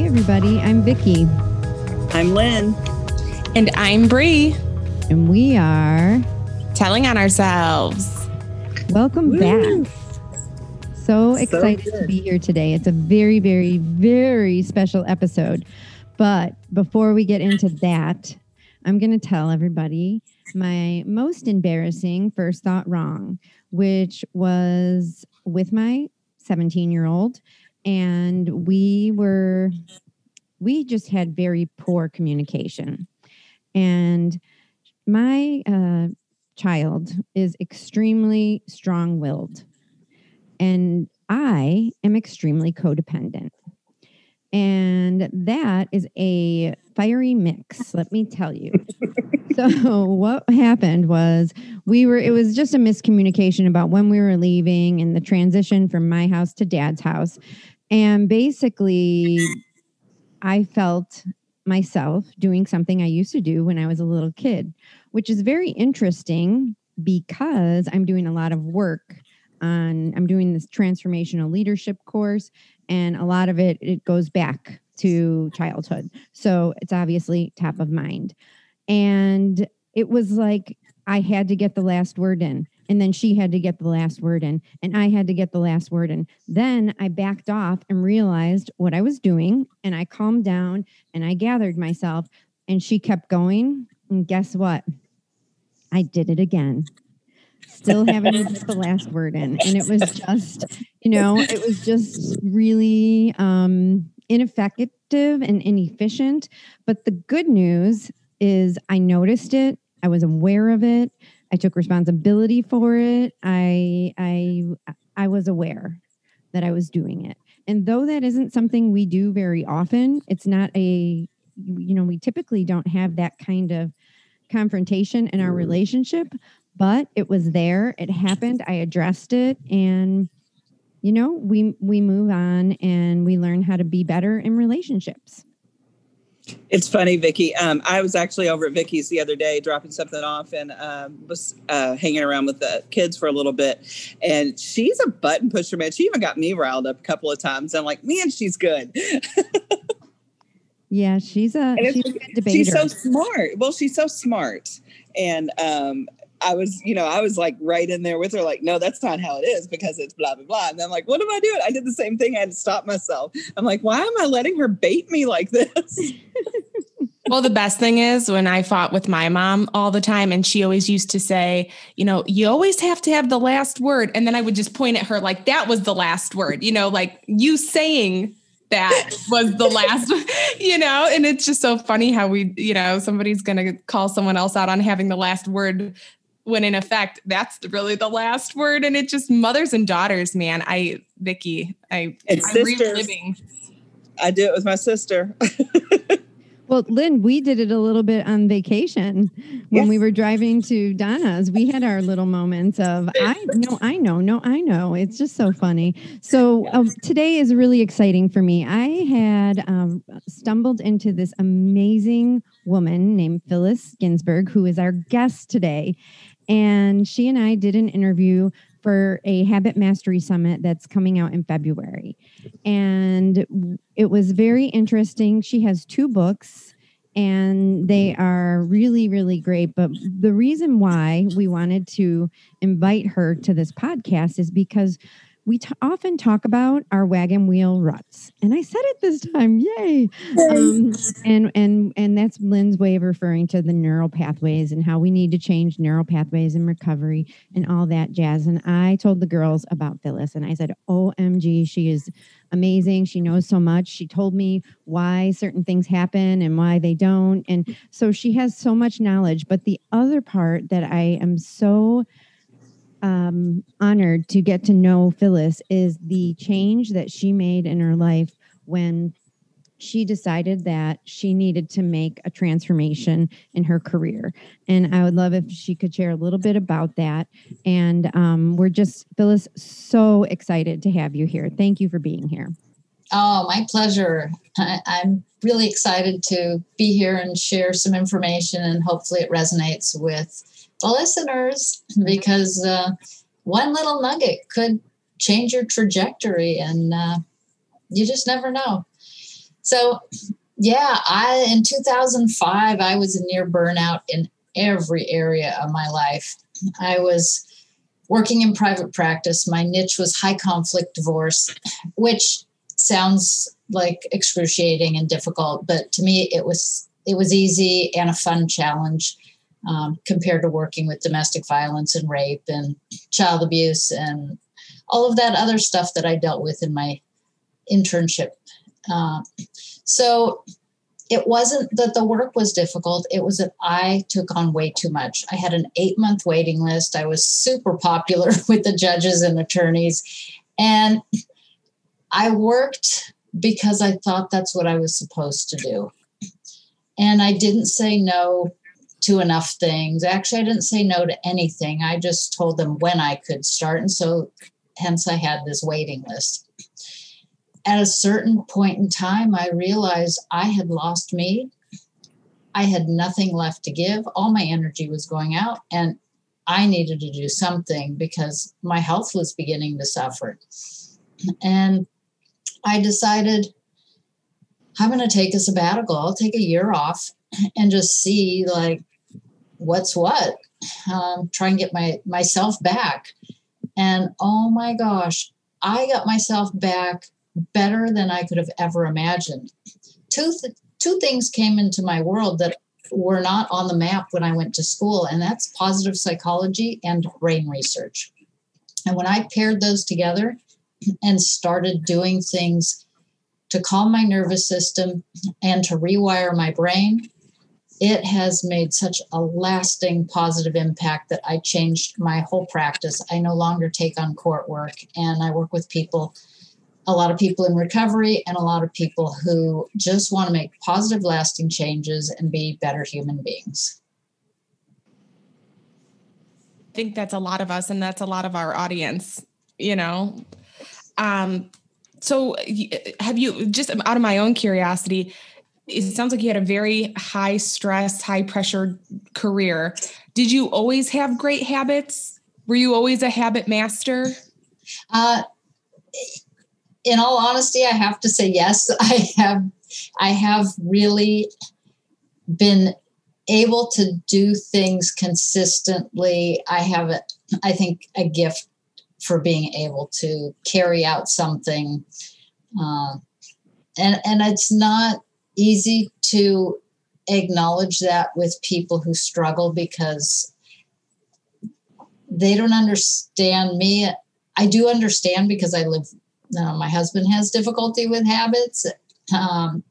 Hey, everybody. I'm Vicki. I'm Lynn. And I'm Bree. And we are telling on ourselves. Welcome Woo. back. So excited so to be here today. It's a very, very, very special episode. But before we get into that, I'm going to tell everybody my most embarrassing first thought wrong, which was with my 17 year old. And we were, we just had very poor communication. And my uh, child is extremely strong willed. And I am extremely codependent. And that is a fiery mix, let me tell you. so, what happened was we were, it was just a miscommunication about when we were leaving and the transition from my house to dad's house. And basically, I felt myself doing something I used to do when I was a little kid, which is very interesting because I'm doing a lot of work on I'm doing this transformational leadership course and a lot of it it goes back to childhood. So it's obviously top of mind. And it was like I had to get the last word in and then she had to get the last word in and I had to get the last word in. Then I backed off and realized what I was doing and I calmed down and I gathered myself and she kept going and guess what? I did it again still having to get the last word in. And it was just, you know, it was just really um, ineffective and inefficient. But the good news is I noticed it, I was aware of it, I took responsibility for it. I I I was aware that I was doing it. And though that isn't something we do very often, it's not a you know, we typically don't have that kind of confrontation in our mm. relationship, but it was there it happened i addressed it and you know we we move on and we learn how to be better in relationships it's funny, Vicki. Um, I was actually over at Vicki's the other day, dropping something off, and um, was uh, hanging around with the kids for a little bit. And she's a button pusher, man. She even got me riled up a couple of times. I'm like, man, she's good. yeah, she's a she's a good debater. She's so smart. Well, she's so smart, and um, I was, you know, I was like right in there with her, like, no, that's not how it is because it's blah, blah, blah. And I'm like, what am I doing? I did the same thing. I had to stop myself. I'm like, why am I letting her bait me like this? well, the best thing is when I fought with my mom all the time, and she always used to say, you know, you always have to have the last word. And then I would just point at her like, that was the last word, you know, like you saying that was the last, you know, and it's just so funny how we, you know, somebody's going to call someone else out on having the last word when in effect that's really the last word and it just mothers and daughters man. I vicki i and i'm reliving. I do it with my sister. Well lynn we did it a little bit on vacation when yes. we were driving to donna's. We had our little moments of i know i know no i know. It's just so funny. So um, today is really exciting for me. I had um, stumbled into this amazing woman named phyllis ginsburg who is our guest today and she and I did an interview for a habit mastery summit that's coming out in February. And it was very interesting. She has two books and they are really, really great. But the reason why we wanted to invite her to this podcast is because we t- often talk about our wagon wheel ruts. And i said it this time yay! Um, and and and that's lynn's way of referring to the neural pathways and how we need to change neural pathways in recovery and all that jazz. And i told the girls about phyllis and i said omg she is amazing. She knows so much. She told me why certain things happen and why they don't. And so she has so much knowledge. But the other part that i am so um, honored to get to know Phyllis is the change that she made in her life when she decided that she needed to make a transformation in her career. And I would love if she could share a little bit about that. And um, we're just, Phyllis, so excited to have you here. Thank you for being here. Oh, my pleasure. I, am really excited to be here and share some information, and hopefully, it resonates with the listeners because uh, one little nugget could change your trajectory and uh, you just never know. So, yeah, I in 2005 I was a near burnout in every area of my life. I was working in private practice. My niche was high conflict divorce, which sounds like excruciating and difficult, but to me it was it was easy and a fun challenge um, compared to working with domestic violence and rape and child abuse and all of that other stuff that I dealt with in my internship. Uh, so it wasn't that the work was difficult, it was that I took on way too much. I had an eight month waiting list. I was super popular with the judges and attorneys. And I worked because I thought that's what I was supposed to do. And I didn't say no to enough things. Actually, I didn't say no to anything. I just told them when I could start. And so, hence, I had this waiting list at a certain point in time, I realized I had lost me. I had nothing left to give. All my energy was going out, and I needed to do something because my health was beginning to suffer. And I decided I'm going to take a sabbatical. I'll take a year off and just see like what's what. Um, try and get my myself back. And oh my gosh, I got myself back better than I could have ever imagined. Two, th- two things came into my world that were not on the map when I went to school, and that's positive psychology and brain research. And when I paired those together and started doing things to calm my nervous system and to rewire my brain, it has made such a lasting positive impact that I changed my whole practice. I no longer take on court work and I work with people a lot of people in recovery and a lot of people who just want to make positive, lasting changes and be better human beings. I think that's a lot of us, and that's a lot of our audience, you know. Um, so, have you just out of my own curiosity? It sounds like you had a very high stress, high pressure career. Did you always have great habits? Were you always a habit master? Uh, in all honesty, I have to say yes. I have I have really been able to do things consistently. I have a, I think a gift for being able to carry out something, uh, and and it's not easy to acknowledge that with people who struggle because they don't understand me. I do understand because I live uh, my husband has difficulty with habits. Um,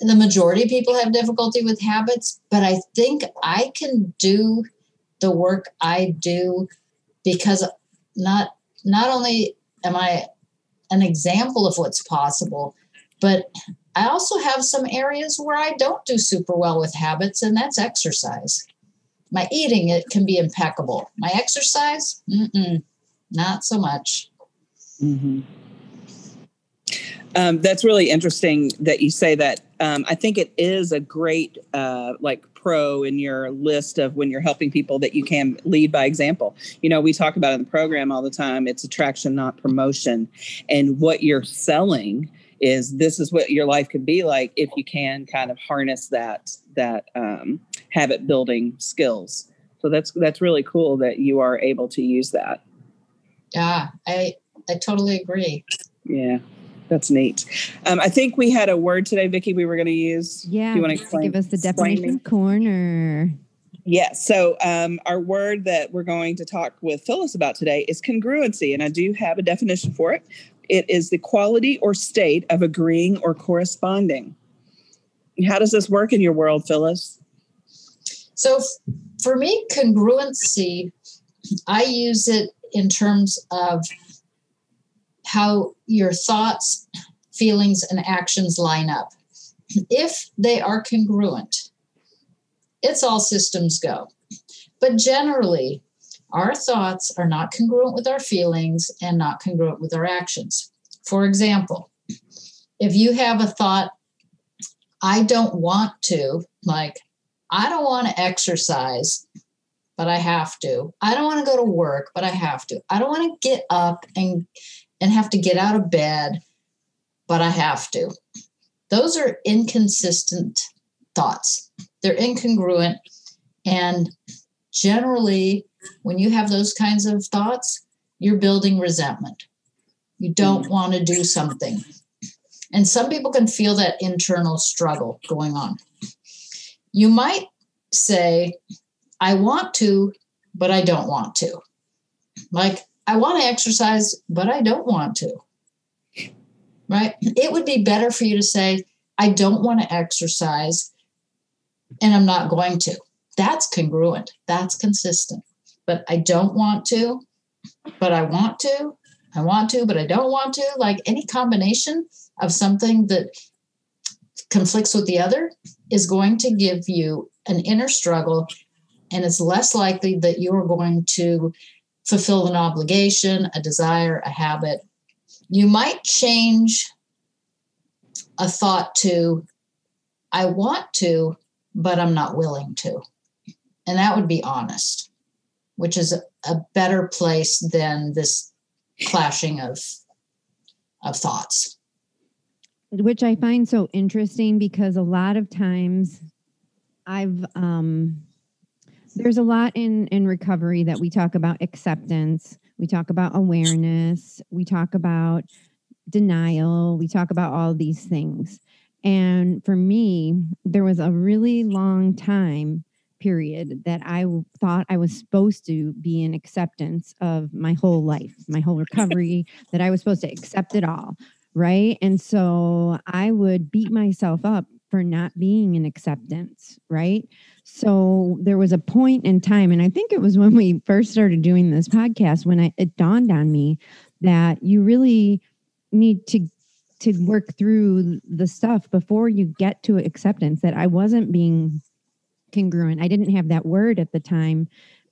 the majority of people have difficulty with habits, but I think I can do the work I do because not not only am I an example of what's possible, but I also have some areas where I don't do super well with habits, and that's exercise. My eating it can be impeccable. My exercise, not so much. Mm-hmm. Um, that's really interesting that you say that. Um, I think it is a great uh, like pro in your list of when you're helping people that you can lead by example. You know, we talk about in the program all the time. It's attraction, not promotion, and what you're selling is this is what your life could be like if you can kind of harness that that um, habit building skills. So that's that's really cool that you are able to use that. Yeah, I I totally agree. Yeah, that's neat. Um, I think we had a word today, Vicki. We were going to use. Yeah, you want to give us the definition corner? Yeah. So um, our word that we're going to talk with Phyllis about today is congruency, and I do have a definition for it. It is the quality or state of agreeing or corresponding. How does this work in your world, Phyllis? So, for me, congruency, I use it in terms of how your thoughts, feelings, and actions line up. If they are congruent, it's all systems go. But generally, our thoughts are not congruent with our feelings and not congruent with our actions. For example, if you have a thought, I don't want to, like, I don't want to exercise, but I have to. I don't want to go to work, but I have to. I don't want to get up and and have to get out of bed, but I have to. Those are inconsistent thoughts. They're incongruent. And generally, when you have those kinds of thoughts, you're building resentment. You don't Mm. want to do something. And some people can feel that internal struggle going on. You might say, I want to, but I don't want to. Like, I want to exercise, but I don't want to. Right? It would be better for you to say, I don't want to exercise and I'm not going to. That's congruent, that's consistent. But I don't want to, but I want to. I want to, but I don't want to. Like any combination of something that conflicts with the other is going to give you an inner struggle, and it's less likely that you're going to fulfill an obligation, a desire, a habit. You might change a thought to, I want to, but I'm not willing to. And that would be honest, which is a, better place than this clashing of of thoughts. which I find so interesting because a lot of times I've um there's a lot in in recovery that we talk about acceptance, we talk about awareness, we talk about denial, we talk about all these things. And for me, there was a really long time period that I thought I was supposed to be in acceptance of my whole life, my whole recovery, that I was supposed to accept it all right? And so I would beat myself up for not being in acceptance, right? So there was a point in time, and I think it was when we first started doing this podcast when I, it dawned on me that you really need to to work through the stuff before you get to acceptance. That I wasn't being congruent. I didn't have that word at the time,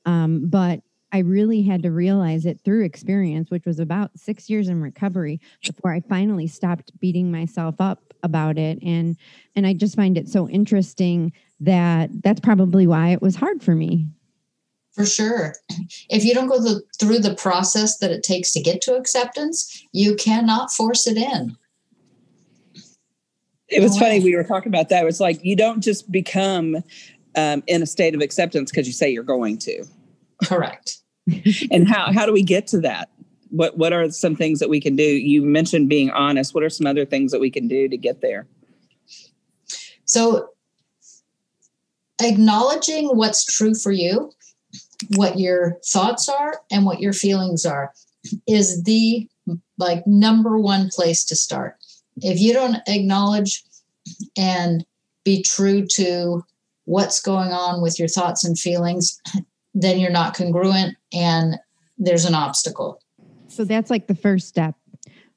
um, but I really had to realize it through experience, which was about six years in recovery before I finally stopped beating myself up about it. And and I just find it so interesting that that's probably why it was hard for me. For sure. If you don't go the, through the process that it takes to get to acceptance, you cannot force it in. It was Oh, funny. We were talking about that. It's like you don't just become um, in a state of acceptance because you say you're going to. Correct. And how how do we get to that? What what are some things that we can do? You mentioned being honest. What are some other things that we can do to get there? So, acknowledging what's true for you, what your thoughts are, and what your feelings are is the like number one place to start. If you don't acknowledge and be true to what's going on with your thoughts and feelings, then you're not congruent and there's an obstacle. So that's like the first step.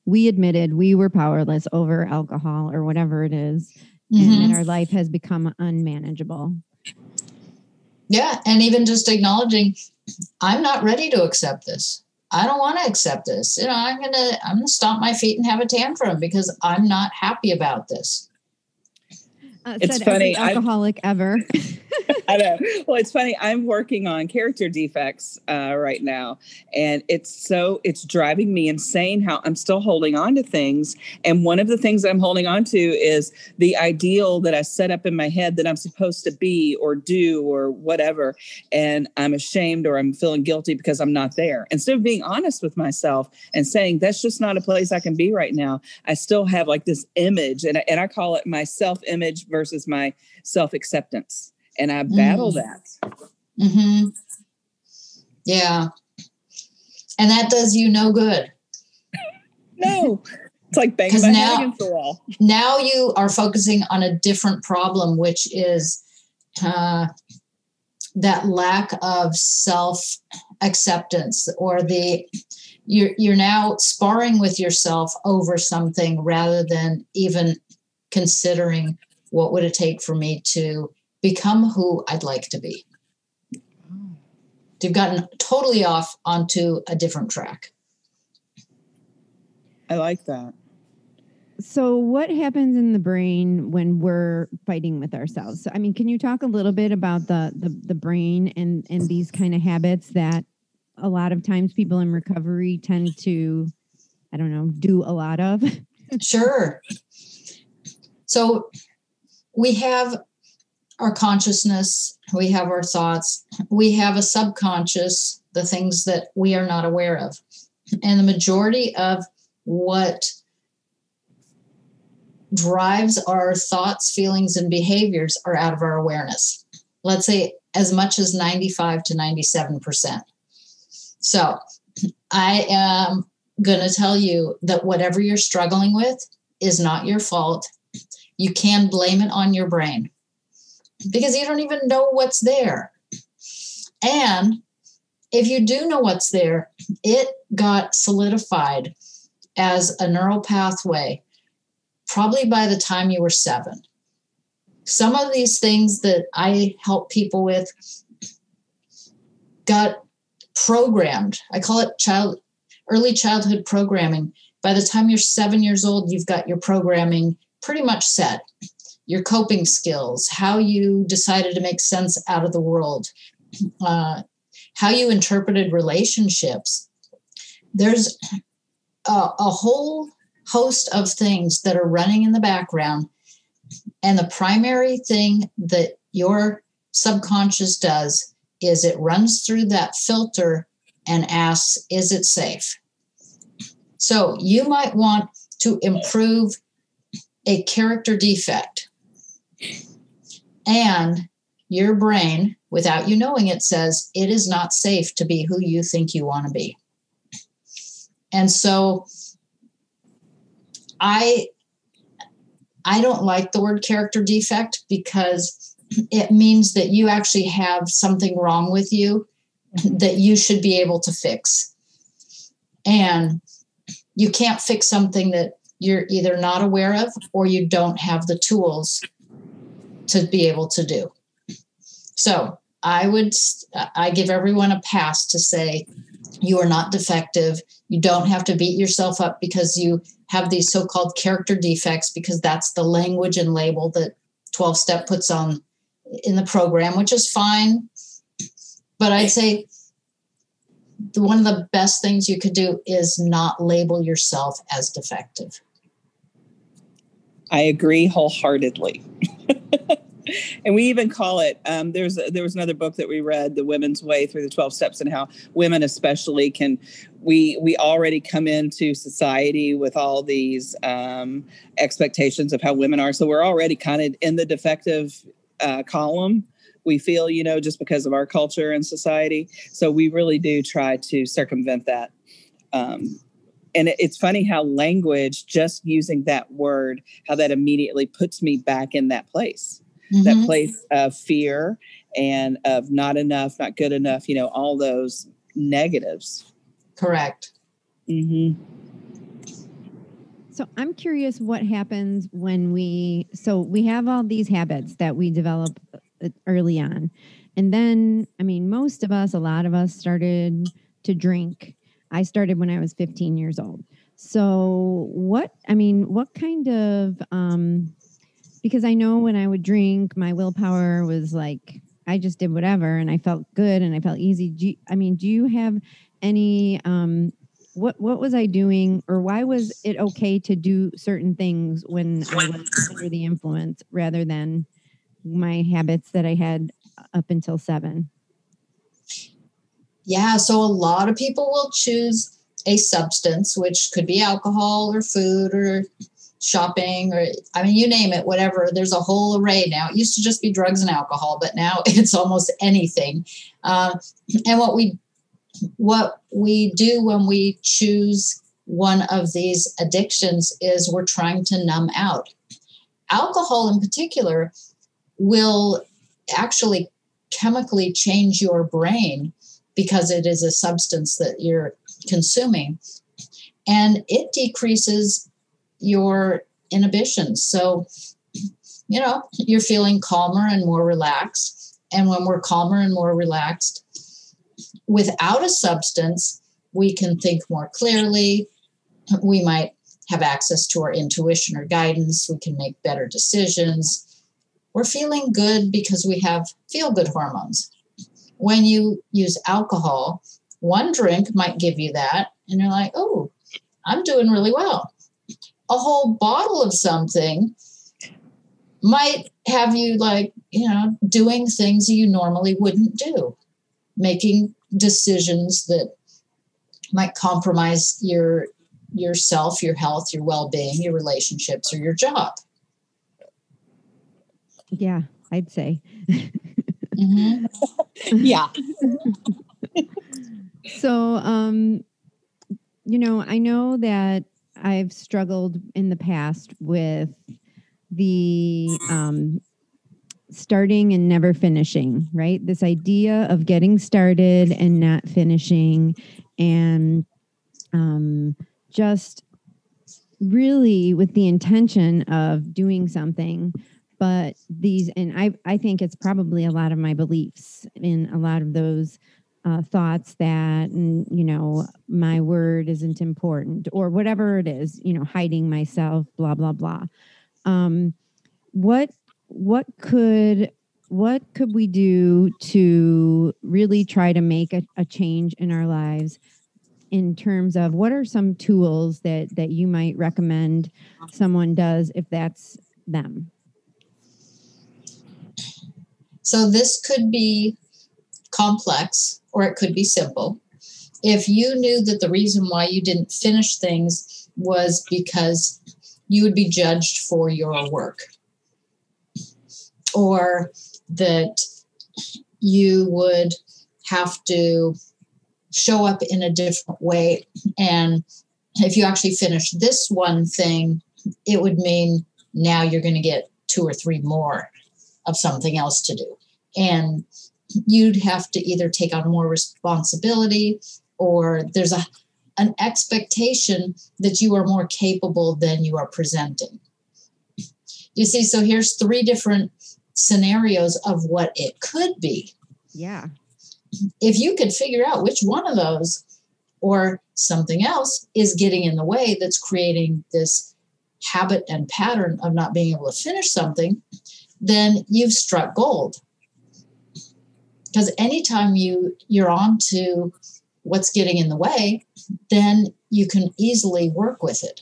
We admitted we were powerless over alcohol or whatever it is, and Mhm. that our life has become unmanageable. Yeah, and even just acknowledging I'm not ready to accept this. I don't want to accept this. You know, I'm going to I'm going to stomp my feet and have a tantrum because I'm not happy about this. Uh, It's funny, I've- alcoholic ever. I know. Well, it's funny. I'm working on character defects uh, right now, and it's so it's driving me insane how I'm still holding on to things. And one of the things I'm holding on to is the ideal that I set up in my head that I'm supposed to be or do or whatever. And I'm ashamed or I'm feeling guilty because I'm not there. Instead of being honest with myself and saying that's just not a place I can be right now, I still have like this image, and and I call it my self image versus my self acceptance. And I battle Mm. that. hmm Yeah. And that does you no good. No, it's like banging my now- head against the wall. Now you are focusing on a different problem, which is uh, that lack of self acceptance or the you're you're now sparring with yourself over something rather than even considering what would it take for me to become who I'd like to be. You've gotten totally off onto a different track. I like that. So, what happens in the brain when we're fighting with ourselves? So, I mean, can you talk a little bit about the the, the brain and and these kind of habits that a lot of times people in recovery tend to, I don't know, do a lot of? sure. So we have our consciousness, we have our thoughts, we have a subconscious, the things that we are not aware of. And the majority of what drives our thoughts, feelings, and behaviors are out of our awareness. Let's say as much as 95 to 97%. So I am going to tell you that whatever you're struggling with is not your fault. You can blame it on your brain because you don't even know what's there. And if you do know what's there, it got solidified as a neural pathway probably by the time you were seven. Some of these things that I help people with got programmed. I call it child early childhood programming. By the time you're seven years old, you've got your programming pretty much set. Your coping skills, how you decided to make sense out of the world, uh, how you interpreted relationships. There's a, a whole host of things that are running in the background. And the primary thing that your subconscious does is it runs through that filter and asks, Is it safe? So you might want to improve a character defect. And your brain, without you knowing it, says it is not safe to be who you think you want to be. And so I I don't like the word character defect because it means that you actually have something wrong with you that you should be able to fix. And you can't fix something that you're either not aware of or you don't have the tools to be able to do. So I would, I give everyone a pass to say, you are not defective. You don't have to beat yourself up because you have these so called character defects, because that's the language and label that 12 step puts on in the program, which is fine. But I'd say one of the best things you could do is not label yourself as defective. I agree wholeheartedly. and we even call it um, there's there was another book that we read the women's way through the 12 steps and how women especially can we we already come into society with all these um, expectations of how women are so we're already kind of in the defective uh, column we feel, you know, just because of our culture and society. So we really do try to circumvent that. Um, and it's funny how language, just using that word, how that immediately puts me back in that place, mm-hmm. that place of fear and of not enough, not good enough, you know, all those negatives. Correct. Mm-hmm. So I'm curious what happens when we so we have all these habits that we develop uh, early on. And then, I mean, most of us, a lot of us started to drink. I started when I was 15 years old. So, what, I mean, what kind of, um, because I know when I would drink, my willpower was like, I just did whatever and I felt good and I felt easy. You, I mean, do you have any, um, what, what was I doing or why was it okay to do certain things when I was under the influence rather than my habits that I had up until seven? Yeah, so a lot of people will choose a substance, which could be alcohol or food or shopping or I mean, you name it, whatever. There's a whole array now. It used to just be drugs and alcohol, but now it's almost anything. Uh, and what we what we do when we choose one of these addictions is we're trying to numb out. Alcohol, in particular, will actually chemically change your brain because it is a substance that you're consuming. And it decreases your inhibitions. So you know you're feeling calmer and more relaxed. And when we're calmer and more relaxed without a substance we can think more clearly. We might have access to our intuition or guidance. We can make better decisions. We're feeling good because we have feel good hormones. When you use alcohol, one drink might give you that, and you're like, oh, I'm doing really well. a whole bottle of something might have you like, you know, doing things you normally wouldn't do, making decisions that might compromise your yourself, your health, your well-being, your relationships, or your job. Yeah, I'd say. mm-hmm. yeah. so, um, you know, I know that I've struggled in the past with the um, starting and never finishing, right? This idea of getting started and not finishing, and um, just really with the intention of doing something but these and i i think it's probably a lot of my beliefs in a lot of those uh, thoughts that and you know my word isn't important or whatever it is you know hiding myself blah blah blah. Um what what could what could we do to really try to make a, a change in our lives in terms of what are some tools that that you might recommend someone does if that's them so this could be complex or it could be simple. If you knew that the reason why you didn't finish things was because you would be judged for your work. Or that you would have to show up in a different way. And if you actually finish this one thing, it would mean now you're going to get two or three more of something else to do. And you'd have to either take on more responsibility or there's a an expectation that you are more capable than you are presenting. You see, so here's three different scenarios of what it could be. Yeah if you could figure out which one of those or something else is getting in the way that's creating this habit and pattern of not being able to finish something, then you've struck gold. Because anytime you you're on to what's getting in the way, then you can easily work with it.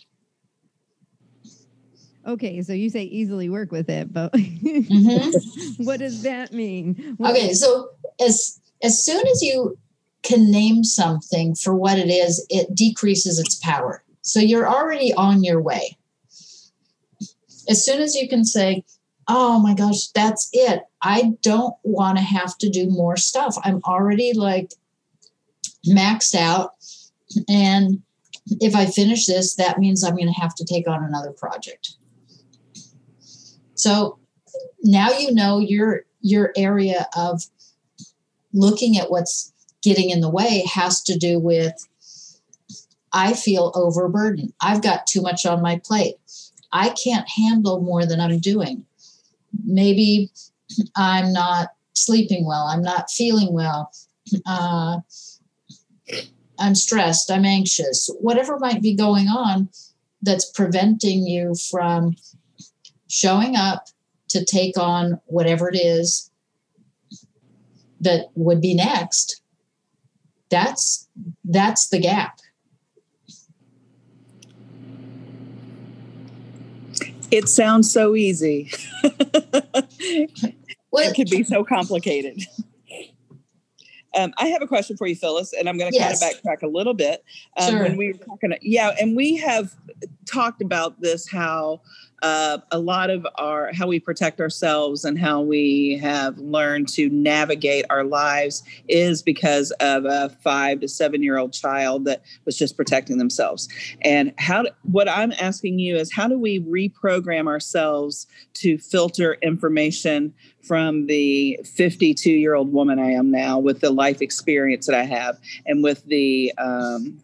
Okay, so you say easily work with it, but mm-hmm. what does that mean? What okay, so as as soon as you can name something for what it is, it decreases its power. So you're already on your way. As soon as you can say, oh my gosh, that's it. I don't want to have to do more stuff. I'm already like maxed out. And if I finish this, that means I'm going to have to take on another project. So now you know your your area of looking at what's getting in the way has to do with I feel overburdened. I've got too much on my plate. I can't handle more than I'm doing. Maybe I'm not sleeping well. I'm not feeling well. Uh, I'm stressed. I'm anxious. Whatever might be going on that's preventing you from showing up to take on whatever it is that would be next that's that's the gap it sounds so easy well, it could be so complicated um, I have a question for you, Phyllis, and I'm going to yes. kind of backtrack a little bit. Um, sure. When we were talking, yeah, and we have talked about this how uh, a lot of our how we protect ourselves and how we have learned to navigate our lives is because of a five to seven year old child that was just protecting themselves. And how what i'm asking you is how do we reprogram ourselves to filter information from the 52 year old woman i am now with the life experience that i have and with the um,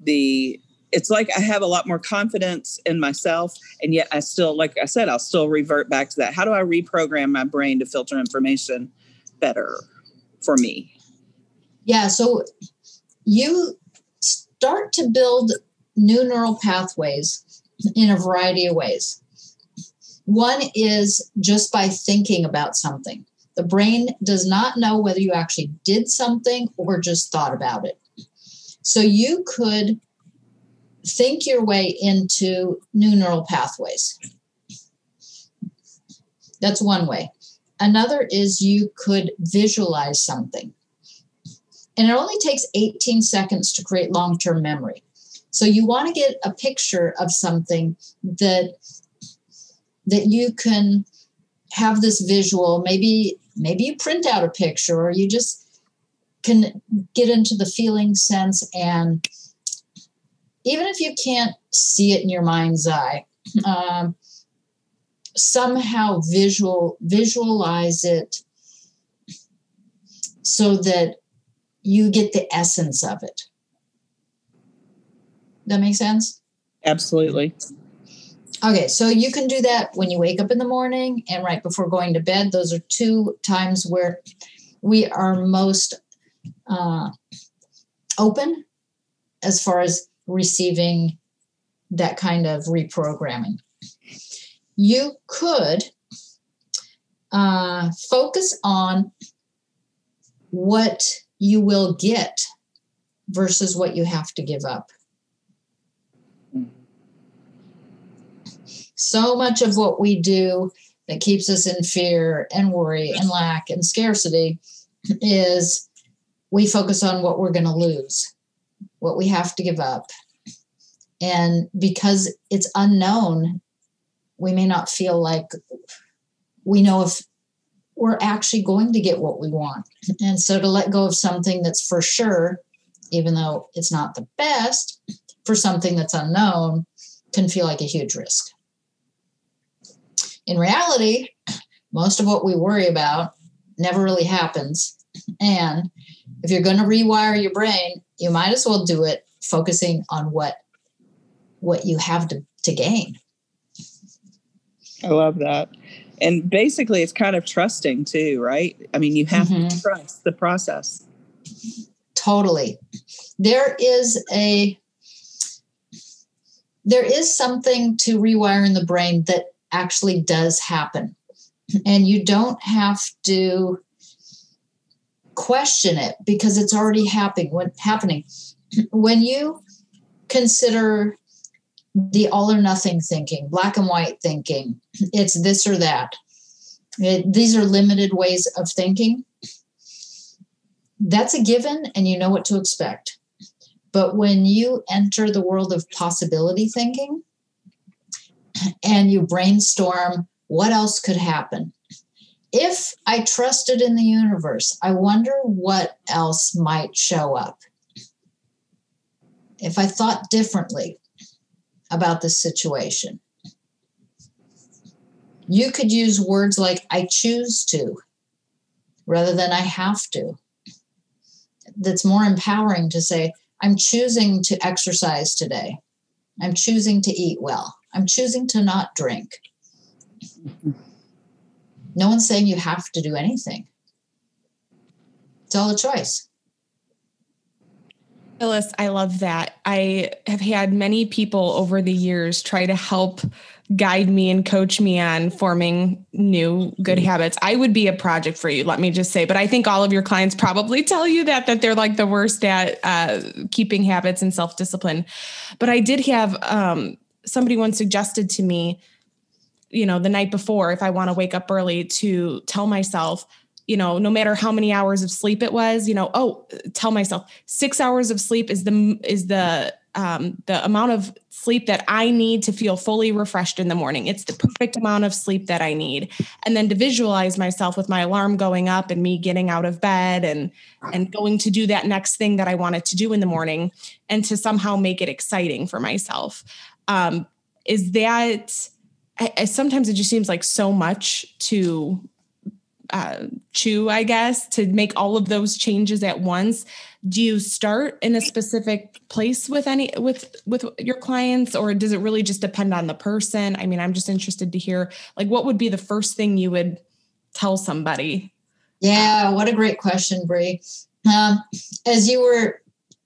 the it's like I have a lot more confidence in myself. And yet I still, like I said, I'll still revert back to that. How do I reprogram my brain to filter information better for me? Yeah. So you start to build new neural pathways in a variety of ways. One is just by thinking about something. The brain does not know whether you actually did something or just thought about it. So you could think your way into new neural pathways. That's one way. Another is you could visualize something. And it only takes 18 seconds to create long term memory. So you want to get a picture of something that that you can have this visual maybe maybe you print out a picture or you just can get into the feeling sense and even if you can't see it in your mind's eye um, somehow visual visualize it so that you get the essence of it that makes sense Absolutely. Okay, so you can do that when you wake up in the morning and right before going to bed. Those are two times where we are most uh, open as far as receiving that kind of reprogramming. You could uh, focus on what you will get versus what you have to give up. so much of what we do that keeps us in fear and worry and lack and scarcity is we focus on what we're going to lose, what we have to give up. And because it's unknown, we may not feel like we know if we're actually going to get what we want. And so to let go of something that's for sure, even though it's not the best, for something that's unknown can feel like a huge risk. In reality, most of what we worry about never really happens. And if you're going to rewire your brain, you might as well do it focusing on what what you have to, to gain. I love that. And basically it's kind of trusting too, right? I mean, you have mm-hmm. to trust the process. Totally. There is a there is something to rewiring the brain that actually does happen. And you don't have to question it because it's already happening when happening. When you consider the all or nothing thinking, black and white thinking, it's this or that. It, these are limited ways of thinking. That's a given, and you know what to expect. But when you enter the world of possibility thinking, and you brainstorm what else could happen. If I trusted in the universe, I wonder what else might show up. If I thought differently about the situation, you could use words like I choose to rather than I have to. That's more empowering to say, I'm choosing to exercise today. I'm choosing to eat well. I'm choosing to not drink. No one's saying you have to do anything. It's all a choice. Phyllis, I love that. I have had many people over the years try to help guide me and coach me on forming new good habits. I would be a project for you, let me just say. But I think all of your clients probably tell you that that they're like the worst at uh, keeping habits and self discipline. But I did have um, somebody once suggested to me, you know, the night before, if I want to wake up early, to tell myself, you know, no matter how many hours of sleep it was, you know, oh, tell myself six hours of sleep is the is the um, the amount of sleep that I need to feel fully refreshed in the morning. It's the perfect amount of sleep that I need. And then to visualize myself with my alarm going up and me getting out of bed and and going to do that next thing that I wanted to do in the morning and to somehow make it exciting for myself um, is that I, I, sometimes it just seems like so much to uh, chew, I guess, to make all of those changes at once. Do you start in a specific place with any with with your clients, or does it really just depend on the person? I mean, I'm just interested to hear like what would be the first thing you would tell somebody. Yeah, what a great question, Bree. Um, as you were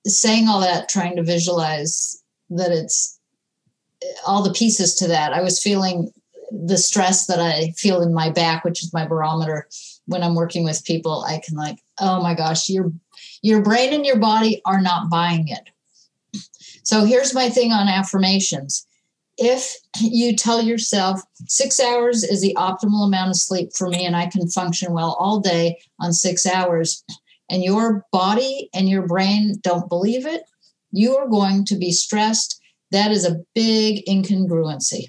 saying all that, trying to visualize that it's all the pieces to that. I was feeling the stress that I feel in my back, which is my barometer when I'm working with people. I can like, oh my gosh, your your brain and your body are not buying it. So here's my thing on affirmations. If you tell yourself six hours is the optimal amount of sleep for me and I can function well all day on six hours, and your body and your brain don't believe it, you are going to be stressed. That is a big incongruency.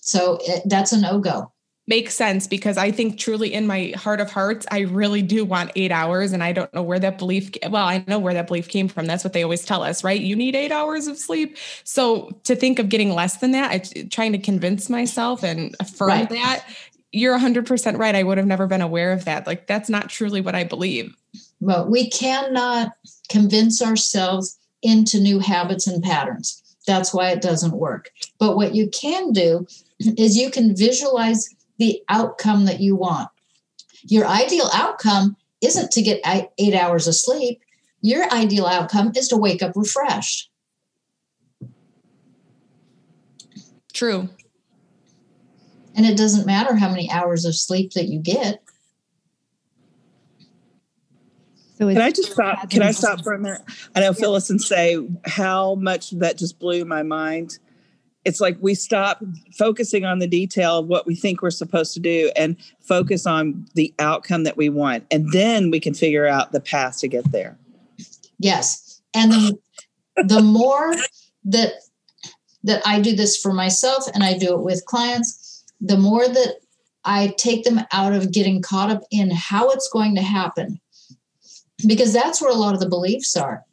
So it, that's a no go makes sense because I think truly in my heart of hearts, I really do want eight hours. And I don't know where that belief, well, I know where that belief came from. That's what they always tell us, right? You need eight hours of sleep. So to think of getting less than that, I, eh, trying to convince myself and affirm right. that, you're 100% right. I would have never been aware of that. Like, that's not truly what I believe. Well, we cannot convince ourselves into new habits and patterns. That's why it doesn't work. But what you can do is you can visualize the outcome that you want. Your ideal outcome isn't to get eight hours of sleep. Your ideal outcome is to wake up refreshed. True. And it doesn't matter how many hours of sleep that you get. So can I just stop? Can I stop for a minute? I know Phyllis and say how much that just blew my mind. It's like we stop focusing on the detail of what we think we're supposed to do and focus on the outcome that we want and then we can figure out the path to get there. Yes. And the, the more that that i do this for myself and i do it with clients the more that i take them out of getting caught up in how it's going to happen because that's where a lot of the beliefs are.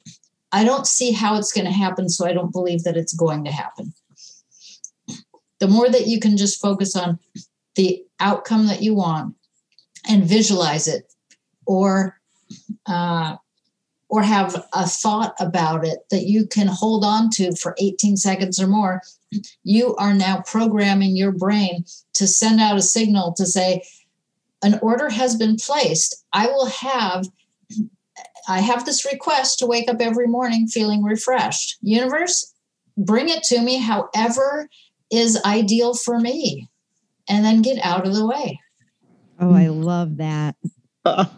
I don't see how it's going to happen so i don't believe that it's going to happen. The more that you can just focus on the outcome that you want and visualize it or uh, or have a thought about it that you can hold on to for 18 seconds or more you are now programming your brain to send out a signal to say an order has been placed. I will have i have this request to wake up every morning feeling refreshed universe bring it to me however is ideal for me and then get out of the way. Oh, I love that. and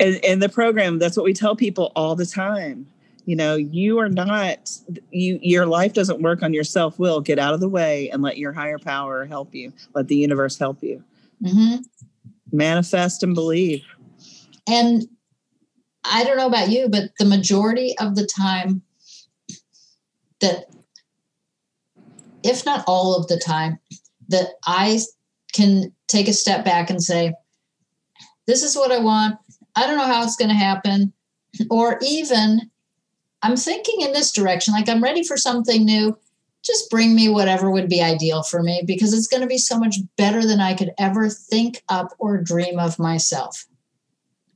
in the program, that's what we tell people all the time. You know, you are not you your life doesn't work on your self-will. Get out of the way and let your higher power help you. Let the universe help you. Mm-hmm. Manifest and believe. And I don't know about you, but the majority of the time that if not all of the time, that I can take a step back and say, this is what I want. I don't know how it's going to happen. Or even, I'm thinking in this direction, like I'm ready for something new. Just bring me whatever would be ideal for me because it's going to be so much better than I could ever think up or dream of myself.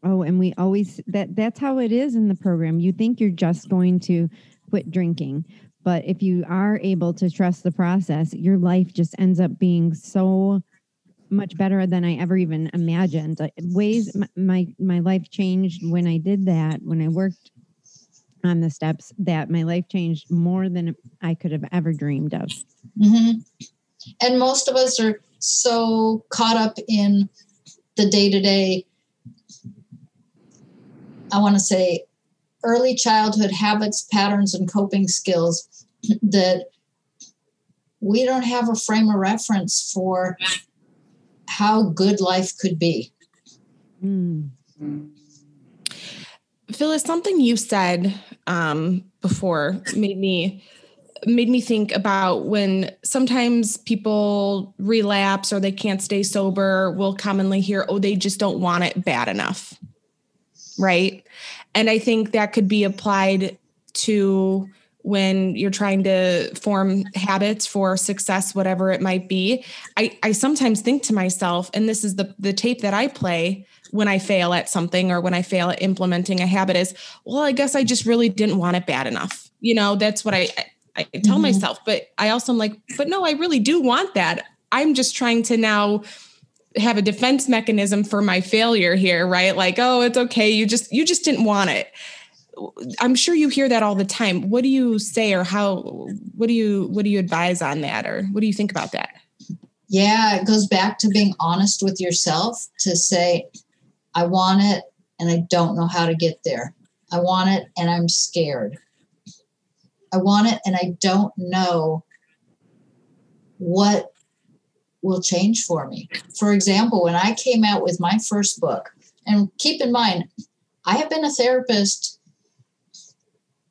Oh, and we always that that's how it is in the program. You think you're just going to quit drinking, but if you are able to trust the process, your life just ends up being so much better than I ever even imagined. Ways my my life changed when I did that. When I worked on the steps, that my life changed more than I could have ever dreamed of. Mm-hmm. And most of us are so caught up in the day to day. I want to say early childhood habits, patterns, and coping skills that we don't have a frame of reference for how good life could be. Mm. Phyllis, something you said um, before made me made me think about when sometimes people relapse or they can't stay sober. We'll commonly hear, "Oh, they just don't want it bad enough," right? And I think that could be applied to when you're trying to form habits for success whatever it might be i i sometimes think to myself and this is the the tape that i play when i fail at something or when i fail at implementing a habit is well i guess i just really didn't want it bad enough you know that's what i i, tell mm-hmm. myself but i also am like but no i really do want that i'm just trying to now have a defense mechanism for my failure here right like oh it's okay you just you just didn't want it I'm sure you hear that all the time. What do you say or how what do you what do you advise on that or what do you think about that? Yeah, it goes back to being honest with yourself to say I want it and I don't know how to get there. I want it and I'm scared. I want it and I don't know what will change for me. For example, when I came out with my first book, and keep in mind, I have been a therapist,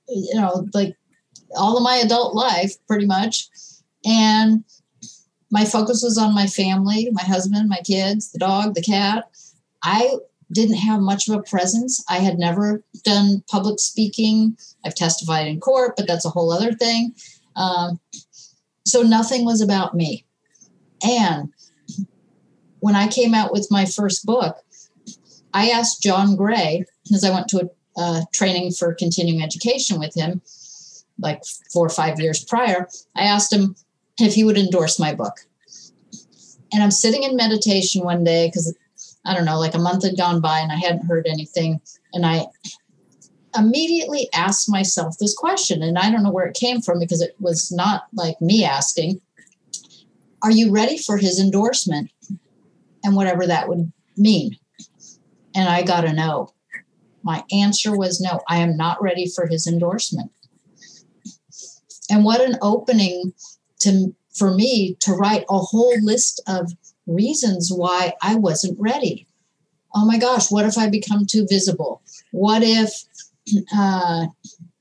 you know, like all of my adult life, pretty much. And my focus was on my family, my husband, my kids, the dog, the cat. I didn't have much of a presence. I had never done public speaking. I've testified in court, but that's a whole other thing. Um, so nothing was about me. And when I came out with my first book, I asked John Gray, because I went to a uh, training for continuing education with him like four or five years prior. I asked him if he would endorse my book. And I'm sitting in meditation one day because I don't know, like a month had gone by and I hadn't heard anything. And I immediately asked myself this question. And I don't know where it came from because it was not like me asking Are you ready for his endorsement? And whatever that would mean. And I got a no. My answer was no, I am not ready for his endorsement. And what an opening to for me to write a whole list of reasons why I wasn't ready. Oh my gosh, what if I become too visible? What if, uh,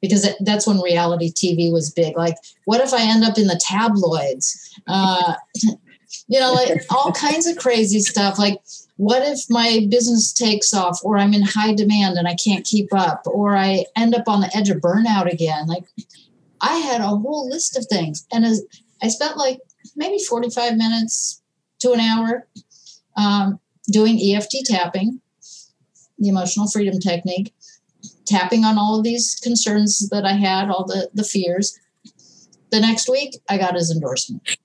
because that's when reality TV was big. Like, what if I end up in the tabloids? Uh, you know, like all kinds of crazy stuff. Like, what if my business takes off or I'm in high demand and I can't keep up or I end up on the edge of burnout again? Like, I had a whole list of things. And as I spent like maybe 45 minutes to an hour um, doing EFT tapping, the emotional freedom technique, tapping on all of these concerns that I had, all the, the fears. The next week, I got his endorsement.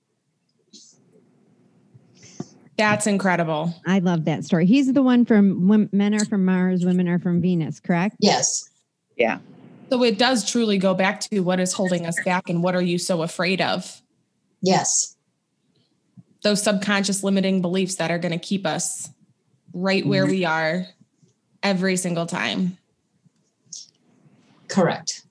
That's incredible. I love that story. He's the one from Men Are From Mars, Women Are From Venus, correct? Yes. Yeah. So it does truly go back to what is holding us back and what are you so afraid of? Yes. Those subconscious limiting beliefs that are going to keep us right where mm-hmm. we are every single time. Correct.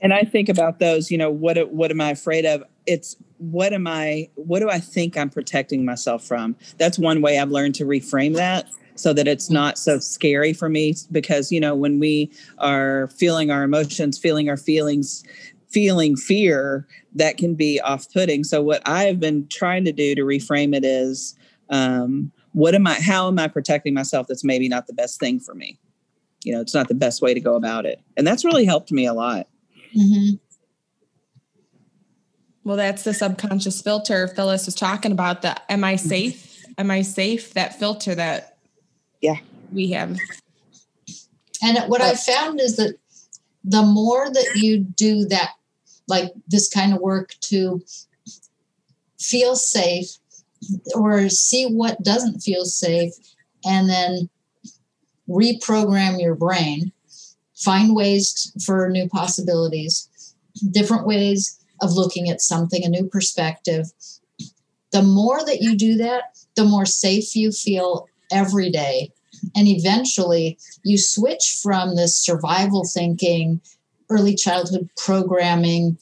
And I think about those, you know, what what am I afraid of? It's what am I what do I think I'm protecting myself from? That's one way I've learned to reframe that so that it's not so scary for me because you know when we are feeling our emotions, feeling our feelings, feeling fear, that can be off-putting. So what I've been trying to do to reframe it is um, what am I how am I protecting myself that's maybe not the best thing for me? You know, it's not the best way to go about it. And that's really helped me a lot. Mm-hmm. Well, that's the subconscious filter Phyllis was talking about. The am I safe? Am I safe? That filter that yeah we have. And what I found is that the more that you do that, like this kind of work to feel safe, or see what doesn't feel safe and then reprogram your brain find ways for new possibilities different ways of looking at something a new perspective. The more that you do that the more safe you feel every day. And eventually you switch from this survival thinking early childhood programming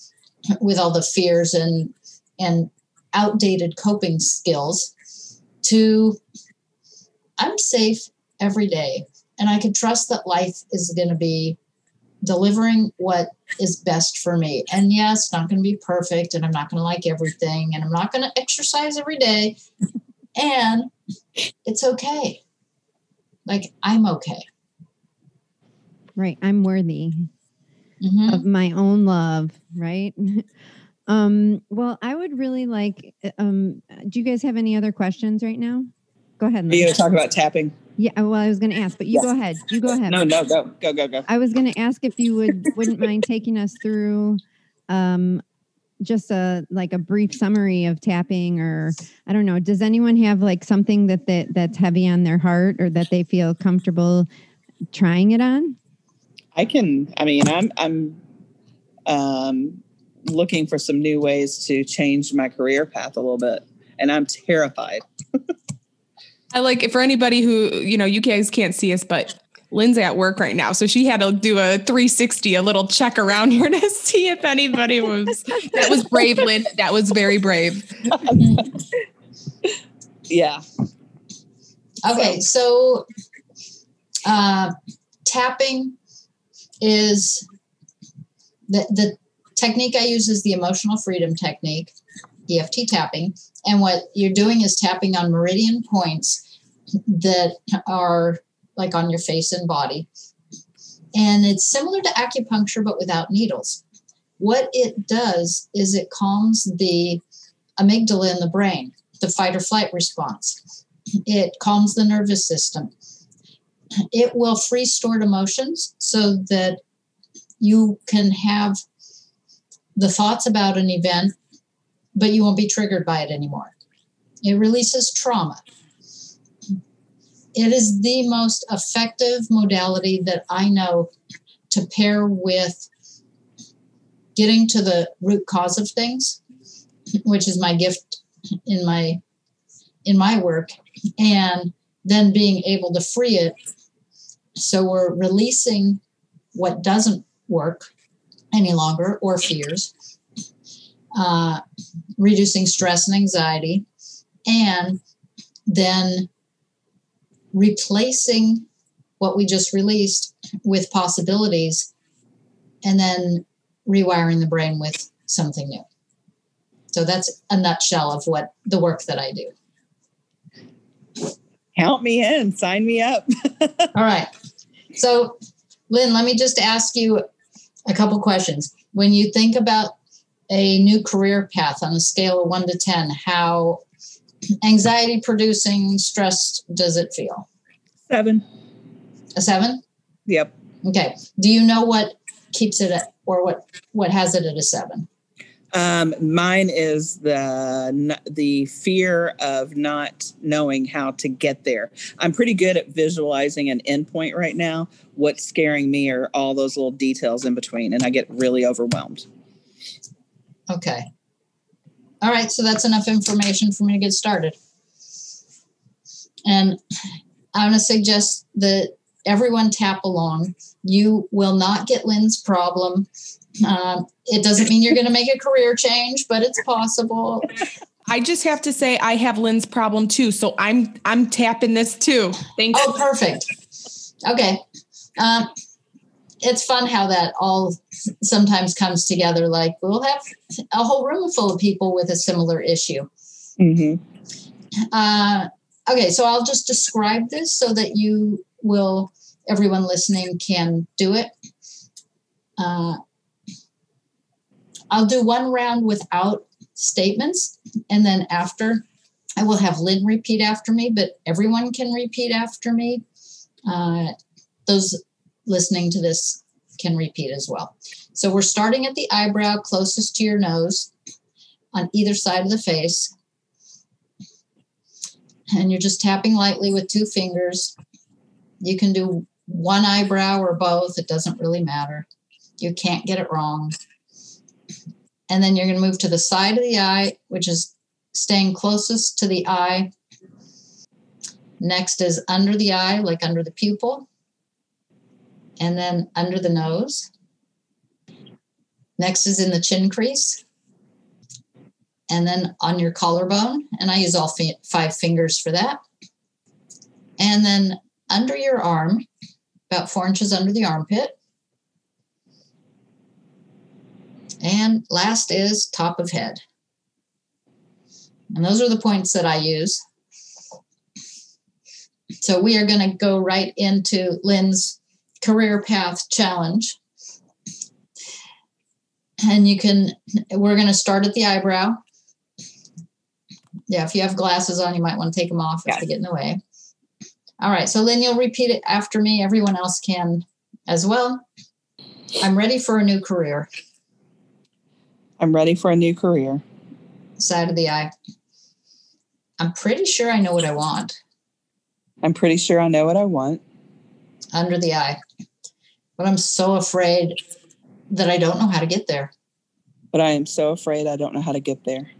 with all the fears and and outdated coping skills to I'm safe every day and I can trust that life is going to be delivering what is best for me. And yes, not going to be perfect and I'm not going to like everything and I'm not going to exercise every day and it's okay. Like I'm okay. Right, I'm worthy mm-hmm. of my own love, right? Um, well, I would really like. Um, do you guys have any other questions right now? Go ahead. Are you going to talk about tapping? Yeah. Well, I was going to ask, but you yes. go ahead. You go ahead. No, no, go, go, go, go. I was going to ask if you would wouldn't mind taking us through, um, just a like a brief summary of tapping, or I don't know. Does anyone have like something that that that's heavy on their heart, or that they feel comfortable trying it on? I can. I mean, I'm I'm um looking for some new ways to change my career path a little bit, and I'm terrified. I like for anybody who you know you guys can't see us, but Lynn's at work right now, so she had to do a 360, a little check around here to see if anybody was. That was brave, Lynn. That was very brave. yeah. Okay, so uh, tapping is the the technique I use is the emotional freedom technique, EFT tapping, and what you're doing is tapping on meridian points that are like on your face and body. And it's similar to acupuncture, but without needles. What it does is it calms the amygdala in the brain, the fight or flight response. It calms the nervous system. It will free stored emotions so that you can have the thoughts about an event, but you won't be triggered by it anymore. It releases trauma. It is the most effective modality that I know to pair with getting to the root cause of things, which is my gift in my in my work, and then being able to free it. So we're releasing what doesn't work any longer or fears, uh, reducing stress and anxiety, and then replacing what we just released with possibilities and then rewiring the brain with something new. So that's a nutshell of what the work that I do. Count me in, sign me up. All right. So, Lynn, let me just ask you a couple questions. When you think about a new career path on a scale of one to 10, how anxiety producing, stress does it feel? Seven. A seven? Yep. Okay. Do you know what keeps it at, or what what has it at a seven? Um, mine is the the fear of not knowing how to get there. I'm pretty good at visualizing an endpoint right now. What's scaring me are all those little details in between, and I get really overwhelmed. Okay. All right, so that's enough information for me to get started. And I'm going to suggest that everyone tap along. You will not get Lynn's problem. Um, it doesn't mean you're going to make a career change, but it's possible. I just have to say I have Lynn's problem too, so I'm I'm tapping this too. Thanks. Oh, perfect. Okay. Um, it's fun how that all sometimes comes together. Like we'll have a whole room full of people with a similar issue. Mm-hmm. Uh, okay, so I'll just describe this so that you will, everyone listening can do it. Uh, I'll do one round without statements, and then after, I will have Lynn repeat after me, but everyone can repeat after me. Uh, those listening to this can repeat as well. So we're starting at the eyebrow closest to your nose on either side of the face. And you're just tapping lightly with two fingers. You can do one eyebrow or both, it doesn't really matter. You can't get it wrong. And then you're going to move to the side of the eye, which is staying closest to the eye. Next is under the eye, like under the pupil and then under the nose. Next is in the chin crease, and then on your collarbone. And I use all five fingers for that. And then under your arm, about four inches under the armpit. And last is top of head. And those are the points that I use. So we are going to go right into Lynn's career path challenge. And you can, we're going to start at the eyebrow. Yeah, if you have glasses on, you might want to take them off if they get in the way. All right, so Lynn, you'll repeat it after me. Everyone else can as well. I'm ready for a new career. I'm ready for a new career. Side of the eye. I'm pretty sure I know what I want. I'm pretty sure I know what I want. Under the eye but I'm so afraid that I don't know how to get there. But I am so afraid I don't know how to get there.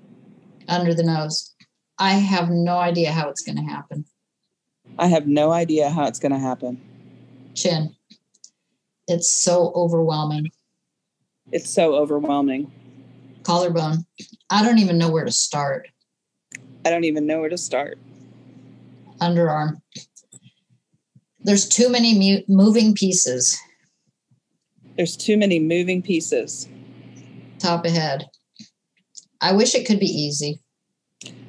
Under the nose. I have no idea how it's going to happen. I have no idea how it's going to happen. Chin. It's so overwhelming. It's so overwhelming. Collarbone. I don't even know where to start. I don't even know where to start. Underarm. There's too many mu- moving pieces. There's too many moving pieces. Top ahead. I wish it could be easy.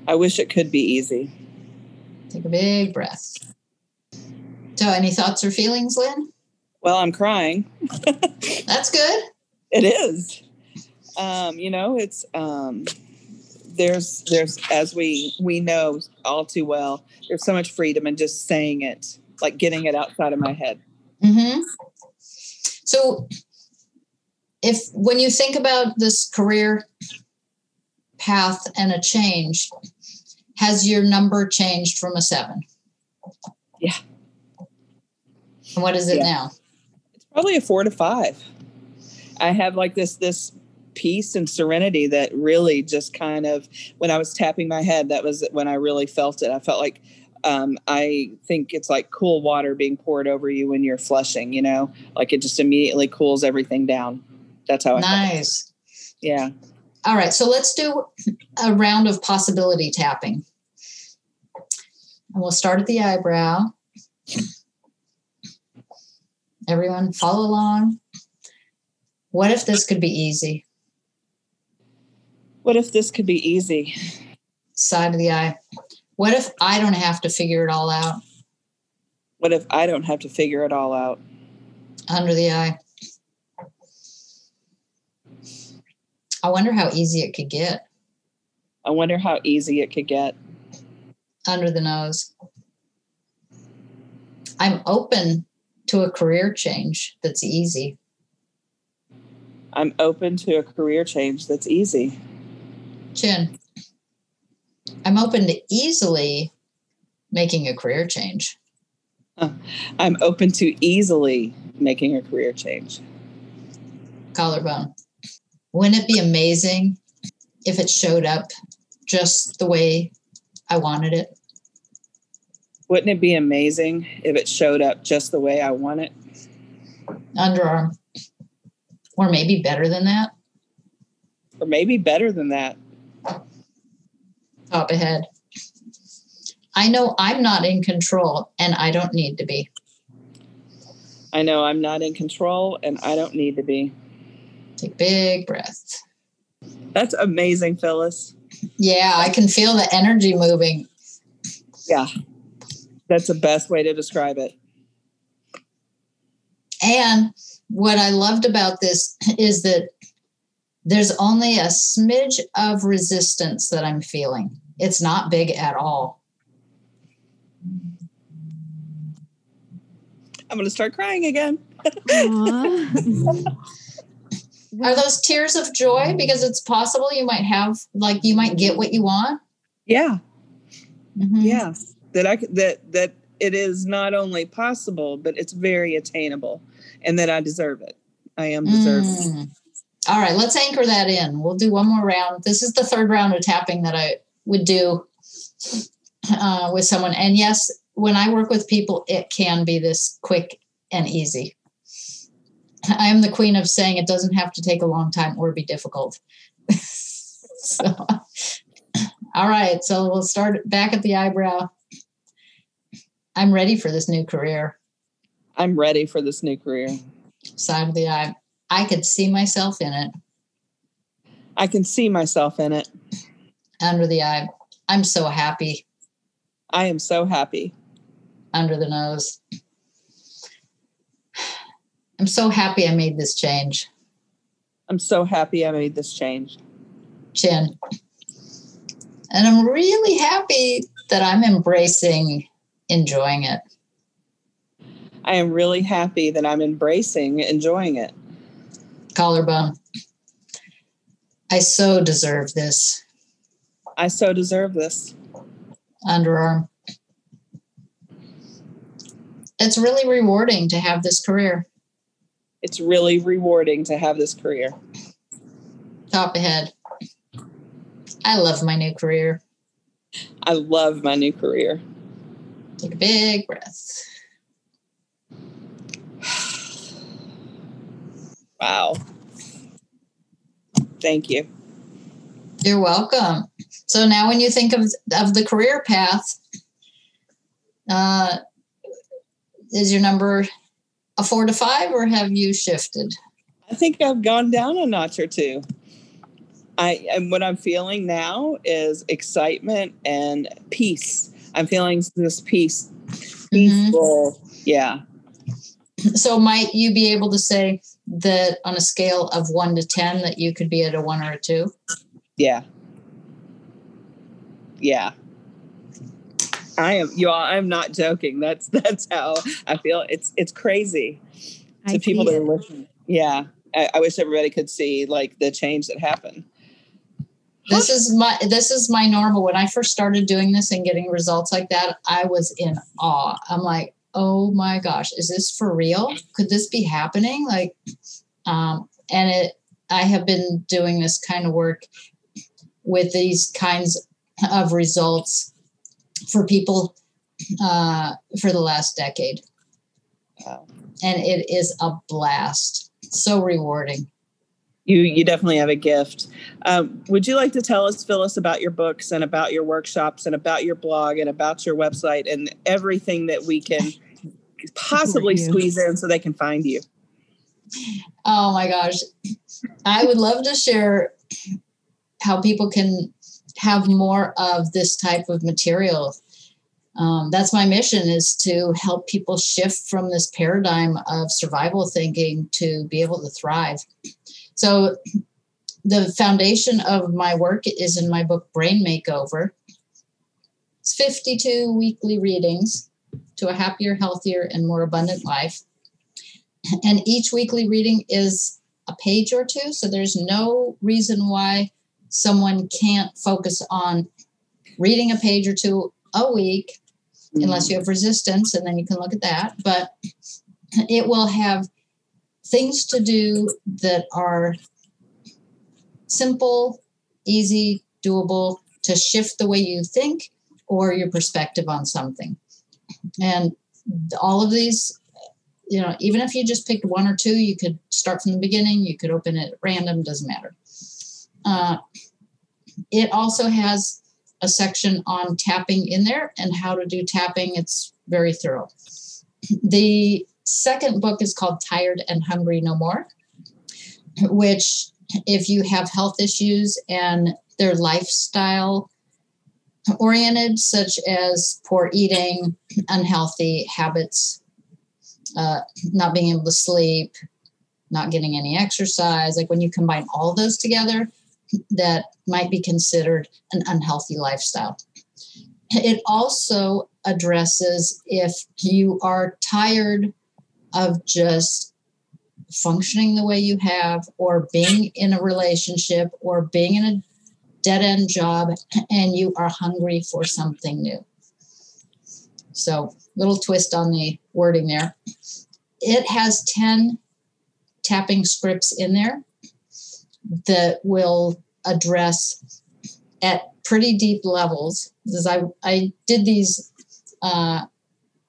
I wish it could be easy. Take a big breath. So, any thoughts or feelings, Lynn? Well, I'm crying. That's good. It is. Um, you know, it's um there's there's as we we know all too well, there's so much freedom in just saying it, like getting it outside of my head. Mm-hmm. So, if when you think about this career path and a change, has your number changed from a seven? Yeah. And what is it Yeah. now? It's probably a four to five. I have like this this peace and serenity that really just kind of when I was tapping my head, that was when I really felt it. I felt like um, I think it's like cool water being poured over you when you're flushing, you know, like it just immediately cools everything down. That's how I. Nice. Yeah. All right, so let's do a round of possibility tapping. And we'll start at the eyebrow. Everyone, follow along. What if this could be easy? What if this could be easy? Side of the eye. What if I don't have to figure it all out? What if I don't have to figure it all out? Under the eye. I wonder how easy it could get. I wonder how easy it could get. Under the nose. I'm open to a career change that's easy. I'm open to a career change that's easy. Chin. I'm open to easily making a career change. I'm open to easily making a career change. Collarbone. Wouldn't it be amazing if it showed up just the way I wanted it? Wouldn't it be amazing if it showed up just the way I want it? Underarm. Or maybe better than that. Or maybe better than that. Top ahead. I know I'm not in control and I don't need to be. I know I'm not in control and I don't need to be. Take big breaths. That's amazing, Phyllis. Yeah, I can feel the energy moving. Yeah. That's the best way to describe it. And what I loved about this is that there's only a smidge of resistance that I'm feeling. It's not big at all. I'm going to start crying again. Are those tears of joy because it's possible you might have like you might get what you want? Yeah. Mhm. Yeah. That I that that it is not only possible, but it's very attainable and that I deserve it. I am deserving. Mm. All right, let's anchor that in. We'll do one more round. This is the third round of tapping that I would do uh, with someone. And yes, when I work with people, it can be this quick and easy. I am the queen of saying it doesn't have to take a long time or be difficult. so, all right, so we'll start back at the eyebrow. I'm ready for this new career. I'm ready for this new career. Side of the eye. I could see myself in it. I can see myself in it. Under the eye. I'm so happy. I am so happy. Under the nose. I'm so happy I made this change. I'm so happy I made this change. Chin. And I'm really happy that I'm embracing enjoying it. I am really happy that I'm embracing enjoying it. Collarbone. I so deserve this. I so deserve this. Underarm. It's really rewarding to have this career. It's really rewarding to have this career. Top ahead. I love my new career. I love my new career. Take a big breath. Wow. Thank you. You're welcome. So now, when you think of of the career path, uh, is your number a four to five, or have you shifted? I think I've gone down a notch or two. I and what I'm feeling now is excitement and peace. I'm feeling this peace, peaceful. Mm-hmm. Yeah. So might you be able to say that on a scale of one to ten that you could be at a one or a two? Yeah. Yeah. I am you all I'm not joking. That's that's how I feel. It's it's crazy to people that are listening. Yeah. I, I wish everybody could see like the change that happened this is my this is my normal when i first started doing this and getting results like that i was in awe i'm like oh my gosh is this for real could this be happening like um and it i have been doing this kind of work with these kinds of results for people uh for the last decade wow. and it is a blast so rewarding you you definitely have a gift. Um, would you like to tell us, Phyllis, about your books and about your workshops and about your blog and about your website and everything that we can possibly squeeze in so they can find you? Oh my gosh, I would love to share how people can have more of this type of material. Um, that's my mission is to help people shift from this paradigm of survival thinking to be able to thrive so the foundation of my work is in my book Brain Makeover. It's 52 weekly readings to a happier, healthier, and more abundant life. And each weekly reading is a page or two. So there's no reason why someone can't focus on reading a page or two a week, mm-hmm. unless you have resistance, and then you can look at that. But it will have things to do that are simple, easy, doable to shift the way you think or your perspective on something. And all of these, you know, even if you just picked one or two, you could start from the beginning, you could open it at random, doesn't matter. Uh, it also has a section on tapping in there and how to do tapping. It's very thorough. The second book is called Tired and Hungry No More, which, if you have health issues and they're lifestyle oriented, such as poor eating, unhealthy habits, uh, not being able to sleep, not getting any exercise, like when you combine all those together, that might be considered an unhealthy lifestyle. It also addresses if you are tired of just functioning the way you have or being in a relationship or being in a dead end job and you are hungry for something new. So, little twist on the wording there. It has 10 tapping scripts in there that will address at pretty deep levels because I, I did these uh,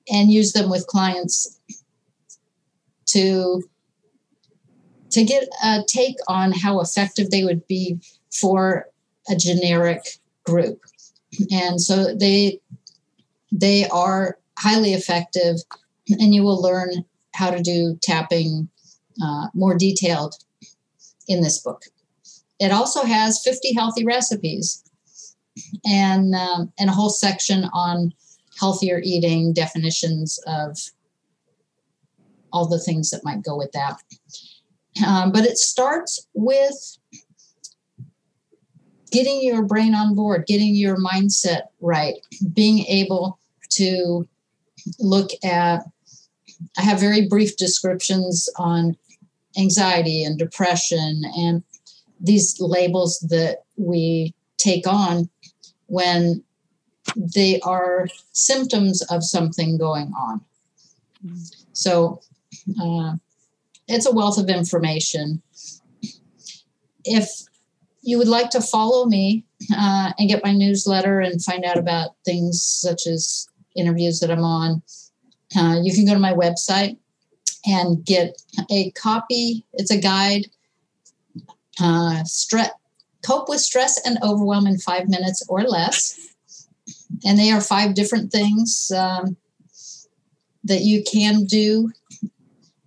and use them with clients to to get a take on how effective they would be for a generic group. And so they they are highly effective and you will learn how to do tapping uh, more detailed in this book it also has 50 healthy recipes and um, and a whole section on healthier eating definitions of all the things that might go with that. Um, but it starts with getting your brain on board, getting your mindset right, being able to look at. I have very brief descriptions on anxiety and depression and these labels that we take on when they are symptoms of something going on. So uh, it's a wealth of information. If you would like to follow me uh, and get my newsletter and find out about things such as interviews that I'm on, uh, you can go to my website and get a copy. It's a guide. Uh, cope with stress and overwhelm in five minutes or less. And they are five different things um, that you can do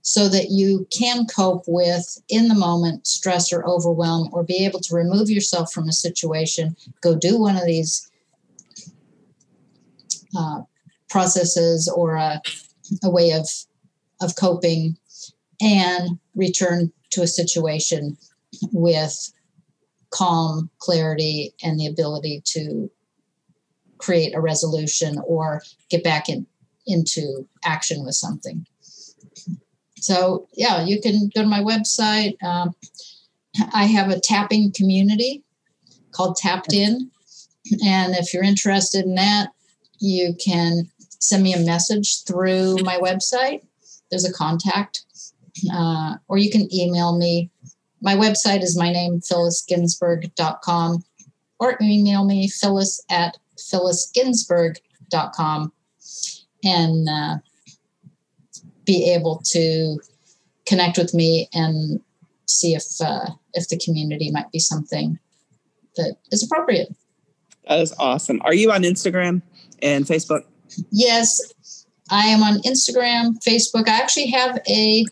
so that you can cope with in the moment stress or overwhelm or be able to remove yourself from a situation go do one of these uh, processes or a, a way of of coping and return to a situation with calm clarity and the ability to create a resolution or get back in, into action with something so yeah, you can go to my website. Um, I have a tapping community called Tapped In, and if you're interested in that, you can send me a message through my website. There's a contact, uh, or you can email me. My website is my name, phyllisginsburg.com, or email me, phyllis at phyllisginsburg.com. And uh, be able to connect with me and see if uh, if the community might be something that is appropriate. That is awesome. Are you on Instagram and Facebook? Yes, I am on Instagram, Facebook. I actually have a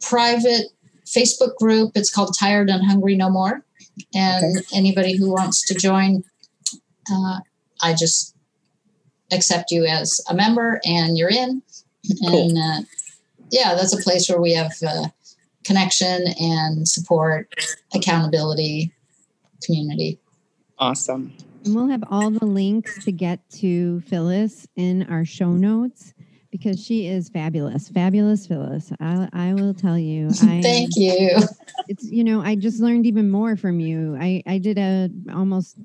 private Facebook group. It's called Tired and Hungry No More. And okay. anybody who wants to join, uh, I just accept you as a member and you're in. Cool. And uh, yeah, that's a place where we have uh, connection and support, accountability, community. Awesome. And we'll have all the links to get to Phyllis in our show notes because she is fabulous, fabulous Phyllis. I, I will tell you. I, Thank you. It's you know I just learned even more from you. I I did a almost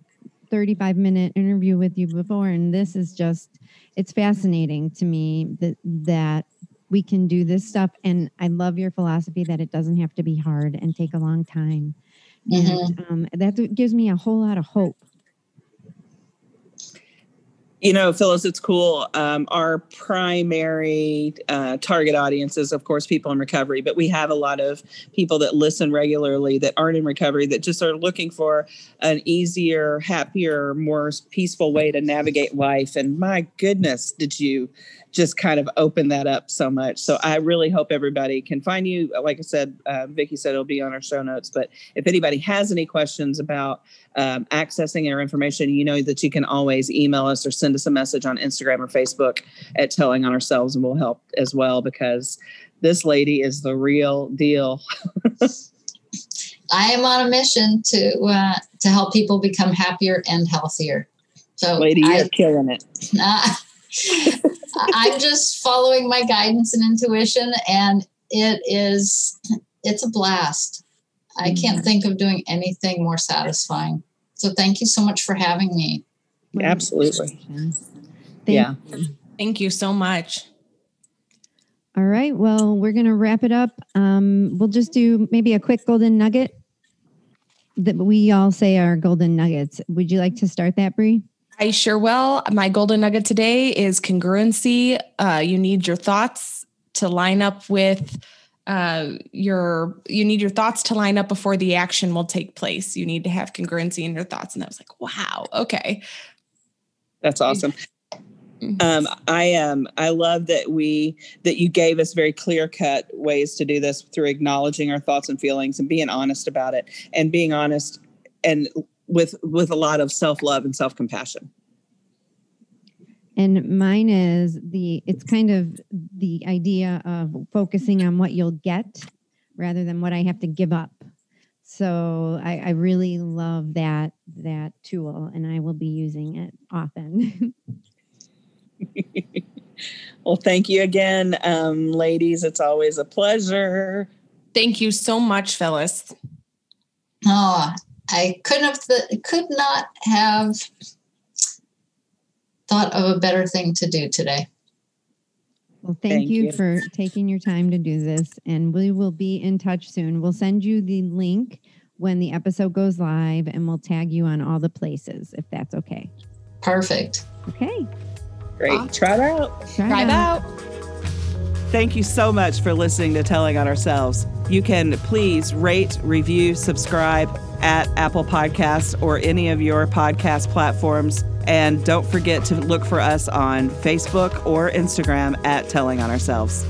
35 minute interview with you before, and this is just it's fascinating to me that that we can do this stuff and i love your philosophy that it doesn't have to be hard and take a long time mm-hmm. and um, that gives me a whole lot of hope you know, Phyllis, it's cool. Um, our primary uh, target audience is, of course, people in recovery, but we have a lot of people that listen regularly that aren't in recovery that just are looking for an easier, happier, more peaceful way to navigate life. And my goodness, did you just kind of open that up so much. So I really hope everybody can find you. Like I said, uh, Vicki said it'll be on our show notes. But if anybody has any questions about um, accessing our information, you know that you can always email us or send us a message on Instagram or Facebook at Telling on Ourselves, and we'll help as well because this lady is the real deal. I am on a mission to uh, to help people become happier and healthier. So, lady, you're I, killing it. Uh, I'm just following my guidance and intuition, and it is it's a blast. I can't think of doing anything more satisfying. So thank you so much for having me. Absolutely. Thank yeah. You. Thank you so much. All right. Well, we're going to wrap it up. Um, we'll just do maybe a quick golden nugget that we all say are golden nuggets. Would you like to start that, Bree? I sure will. My golden nugget today is congruency. Uh, you need your thoughts to line up with uh, your you need your thoughts to line up before the action will take place. You need to have congruency in your thoughts. And I was like, wow, okay. That's awesome. Mm-hmm. Um, I um I love that we that you gave us very clear cut ways to do this through acknowledging our thoughts and feelings and being honest about it and being honest and with with a lot of self-love and self-compassion. And mine is the it's kind of the idea of focusing on what you'll get rather than what i have to give up. So I, I really love that that tool and i will be using it often. Well thank you again um, ladies. It's always a pleasure. Thank you so much phyllis. Oh I couldn't have th- could not have thought of a better thing to do today. Well, thank, thank you, you, for taking your time to do this, and we will be in touch soon. We'll send you the link when the episode goes live, and we'll tag you on all the places if that's okay. Perfect. Okay. Great. Try it out. Try, Try it out. out. Thank you so much for listening to Telling on Ourselves. You can please rate, review, subscribe at Apple Podcasts or any of your podcast platforms. And don't forget to look for us on Facebook or Instagram at Telling on Ourselves.